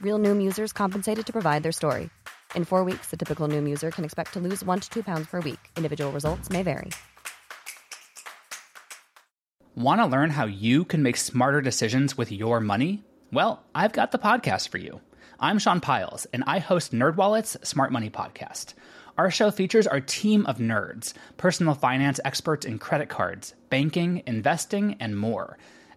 Real Noom users compensated to provide their story. In four weeks, the typical Noom user can expect to lose one to two pounds per week. Individual results may vary. Want to learn how you can make smarter decisions with your money? Well, I've got the podcast for you. I'm Sean Pyles, and I host NerdWallet's Smart Money Podcast. Our show features our team of nerds, personal finance experts in credit cards, banking, investing, and more.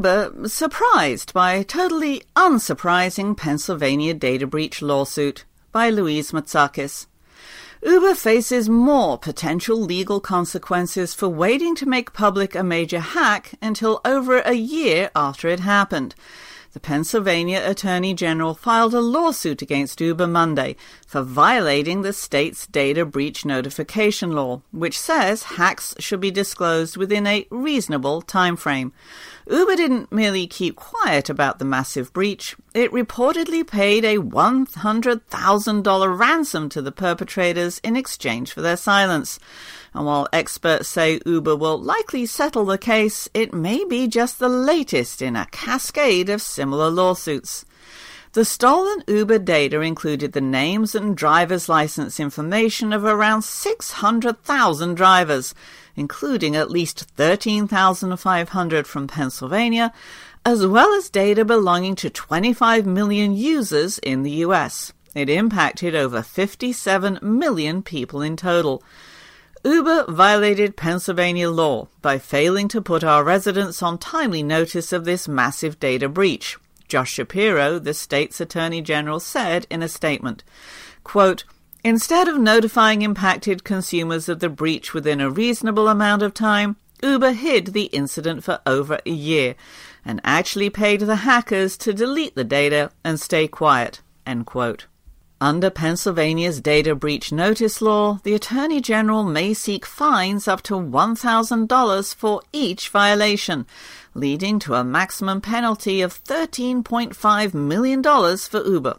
Uber surprised by totally unsurprising Pennsylvania data breach lawsuit by Louise Matsakis. Uber faces more potential legal consequences for waiting to make public a major hack until over a year after it happened the Pennsylvania Attorney General filed a lawsuit against Uber Monday for violating the state's data breach notification law, which says hacks should be disclosed within a reasonable time frame. Uber didn't merely keep quiet about the massive breach, it reportedly paid a $100,000 ransom to the perpetrators in exchange for their silence. And while experts say Uber will likely settle the case, it may be just the latest in a cascade of similar lawsuits. The stolen Uber data included the names and driver's license information of around 600,000 drivers, including at least 13,500 from Pennsylvania, as well as data belonging to 25 million users in the US. It impacted over 57 million people in total. Uber violated Pennsylvania law by failing to put our residents on timely notice of this massive data breach. Josh Shapiro, the state's attorney general, said in a statement, quote, Instead of notifying impacted consumers of the breach within a reasonable amount of time, Uber hid the incident for over a year and actually paid the hackers to delete the data and stay quiet. Under Pennsylvania's data breach notice law, the Attorney General may seek fines up to $1,000 for each violation, leading to a maximum penalty of $13.5 million for Uber.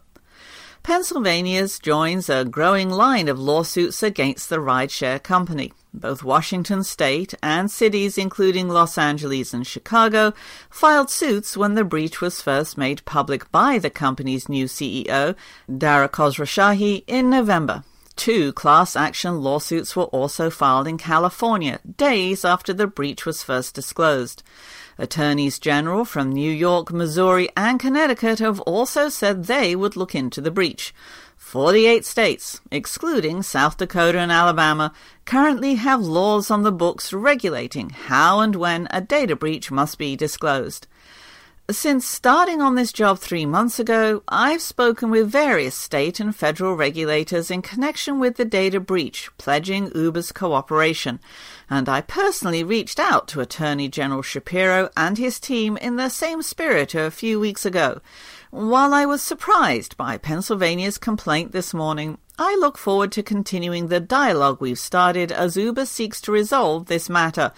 Pennsylvania's joins a growing line of lawsuits against the rideshare company. Both Washington state and cities, including Los Angeles and Chicago, filed suits when the breach was first made public by the company's new CEO, Dara Khosrowshahi, in November. Two class action lawsuits were also filed in California, days after the breach was first disclosed. Attorneys general from New York, Missouri, and Connecticut have also said they would look into the breach. 48 states, excluding South Dakota and Alabama, currently have laws on the books regulating how and when a data breach must be disclosed. Since starting on this job three months ago, I've spoken with various state and federal regulators in connection with the data breach, pledging Uber's cooperation, and I personally reached out to Attorney General Shapiro and his team in the same spirit a few weeks ago. While I was surprised by Pennsylvania's complaint this morning, I look forward to continuing the dialogue we've started as Uber seeks to resolve this matter.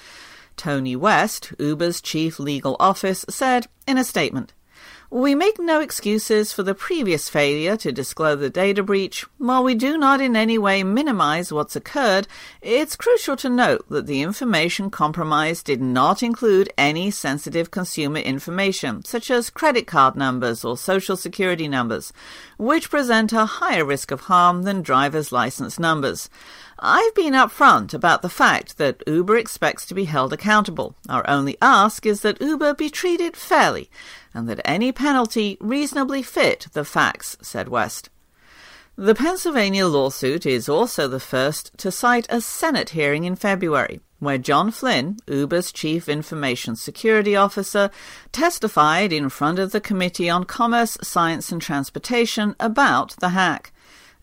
Tony West, Uber's chief legal office, said in a statement, We make no excuses for the previous failure to disclose the data breach. While we do not in any way minimize what's occurred, it's crucial to note that the information compromised did not include any sensitive consumer information, such as credit card numbers or social security numbers, which present a higher risk of harm than driver's license numbers. I've been upfront about the fact that Uber expects to be held accountable. Our only ask is that Uber be treated fairly and that any penalty reasonably fit the facts, said West. The Pennsylvania lawsuit is also the first to cite a Senate hearing in February, where John Flynn, Uber's chief information security officer, testified in front of the Committee on Commerce, Science and Transportation about the hack.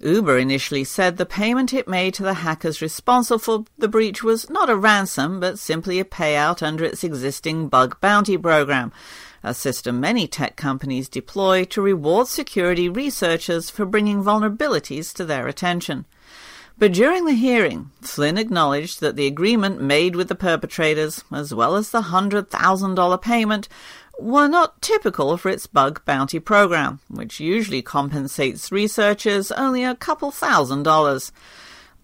Uber initially said the payment it made to the hackers responsible for the breach was not a ransom, but simply a payout under its existing bug bounty program, a system many tech companies deploy to reward security researchers for bringing vulnerabilities to their attention. But during the hearing, Flynn acknowledged that the agreement made with the perpetrators, as well as the $100,000 payment, were not typical for its bug bounty program, which usually compensates researchers only a couple thousand dollars.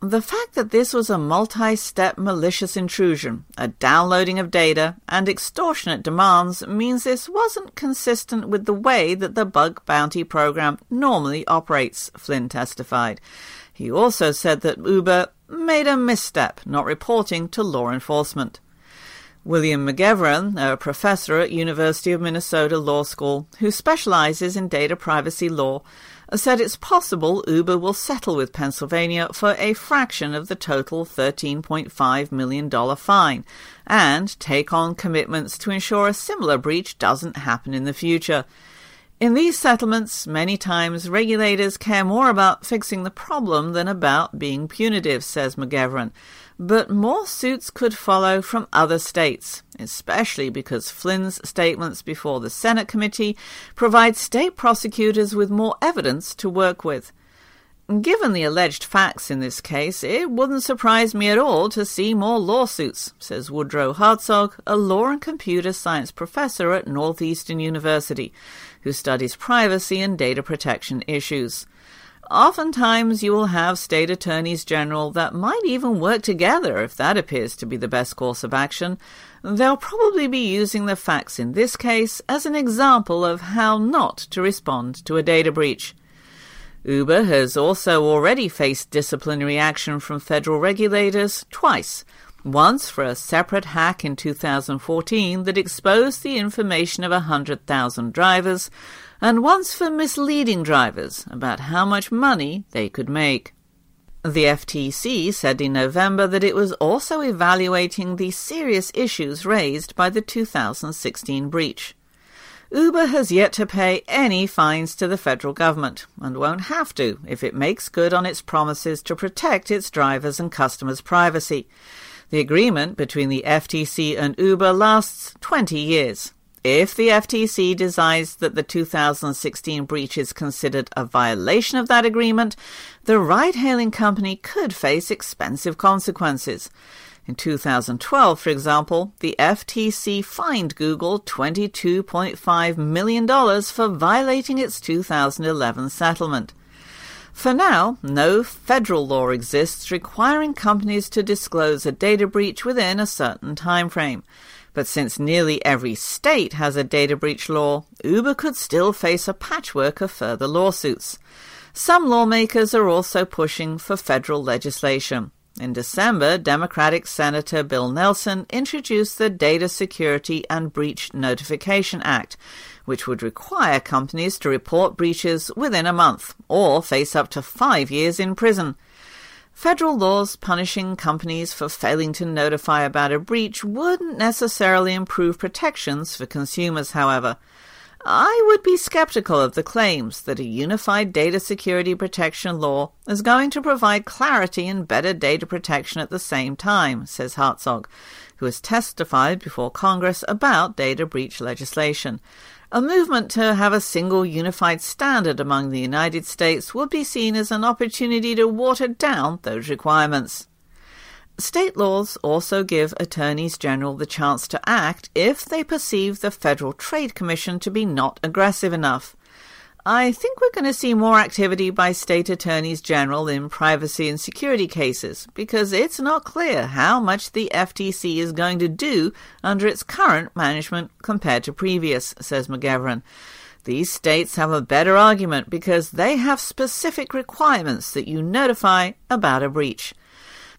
The fact that this was a multi step malicious intrusion, a downloading of data, and extortionate demands means this wasn't consistent with the way that the bug bounty program normally operates, Flynn testified. He also said that Uber made a misstep not reporting to law enforcement. William McGeveran, a professor at University of Minnesota Law School who specializes in data privacy law, said it's possible Uber will settle with Pennsylvania for a fraction of the total $13.5 million fine and take on commitments to ensure a similar breach doesn't happen in the future. In these settlements, many times regulators care more about fixing the problem than about being punitive, says McGeveran but more suits could follow from other states, especially because Flynn's statements before the Senate committee provide state prosecutors with more evidence to work with. Given the alleged facts in this case, it wouldn't surprise me at all to see more lawsuits, says Woodrow Hartzog, a law and computer science professor at Northeastern University, who studies privacy and data protection issues. Oftentimes, you will have state attorneys general that might even work together if that appears to be the best course of action. They'll probably be using the facts in this case as an example of how not to respond to a data breach. Uber has also already faced disciplinary action from federal regulators twice. Once for a separate hack in 2014 that exposed the information of 100,000 drivers, and once for misleading drivers about how much money they could make. The FTC said in November that it was also evaluating the serious issues raised by the 2016 breach. Uber has yet to pay any fines to the federal government and won't have to if it makes good on its promises to protect its drivers' and customers' privacy. The agreement between the FTC and Uber lasts 20 years. If the FTC decides that the 2016 breach is considered a violation of that agreement, the ride hailing company could face expensive consequences. In 2012, for example, the FTC fined Google $22.5 million for violating its 2011 settlement. For now, no federal law exists requiring companies to disclose a data breach within a certain time frame. But since nearly every state has a data breach law, Uber could still face a patchwork of further lawsuits. Some lawmakers are also pushing for federal legislation. In December, Democratic Senator Bill Nelson introduced the Data Security and Breach Notification Act, which would require companies to report breaches within a month or face up to five years in prison. Federal laws punishing companies for failing to notify about a breach wouldn't necessarily improve protections for consumers, however. I would be skeptical of the claims that a unified data security protection law is going to provide clarity and better data protection at the same time, says Hartzog, who has testified before Congress about data breach legislation. A movement to have a single unified standard among the United States would be seen as an opportunity to water down those requirements. State laws also give attorneys general the chance to act if they perceive the Federal Trade Commission to be not aggressive enough. I think we're going to see more activity by state attorneys general in privacy and security cases because it's not clear how much the FTC is going to do under its current management compared to previous, says McGeveran. These states have a better argument because they have specific requirements that you notify about a breach.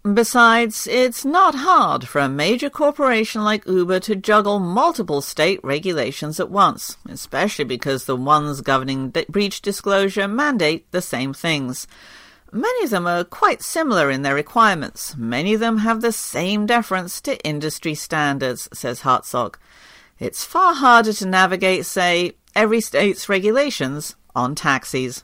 Besides, it's not hard for a major corporation like Uber to juggle multiple state regulations at once, especially because the ones governing breach disclosure mandate the same things. Many of them are quite similar in their requirements. Many of them have the same deference to industry standards, says Hartzog. It's far harder to navigate, say, every state's regulations on taxis.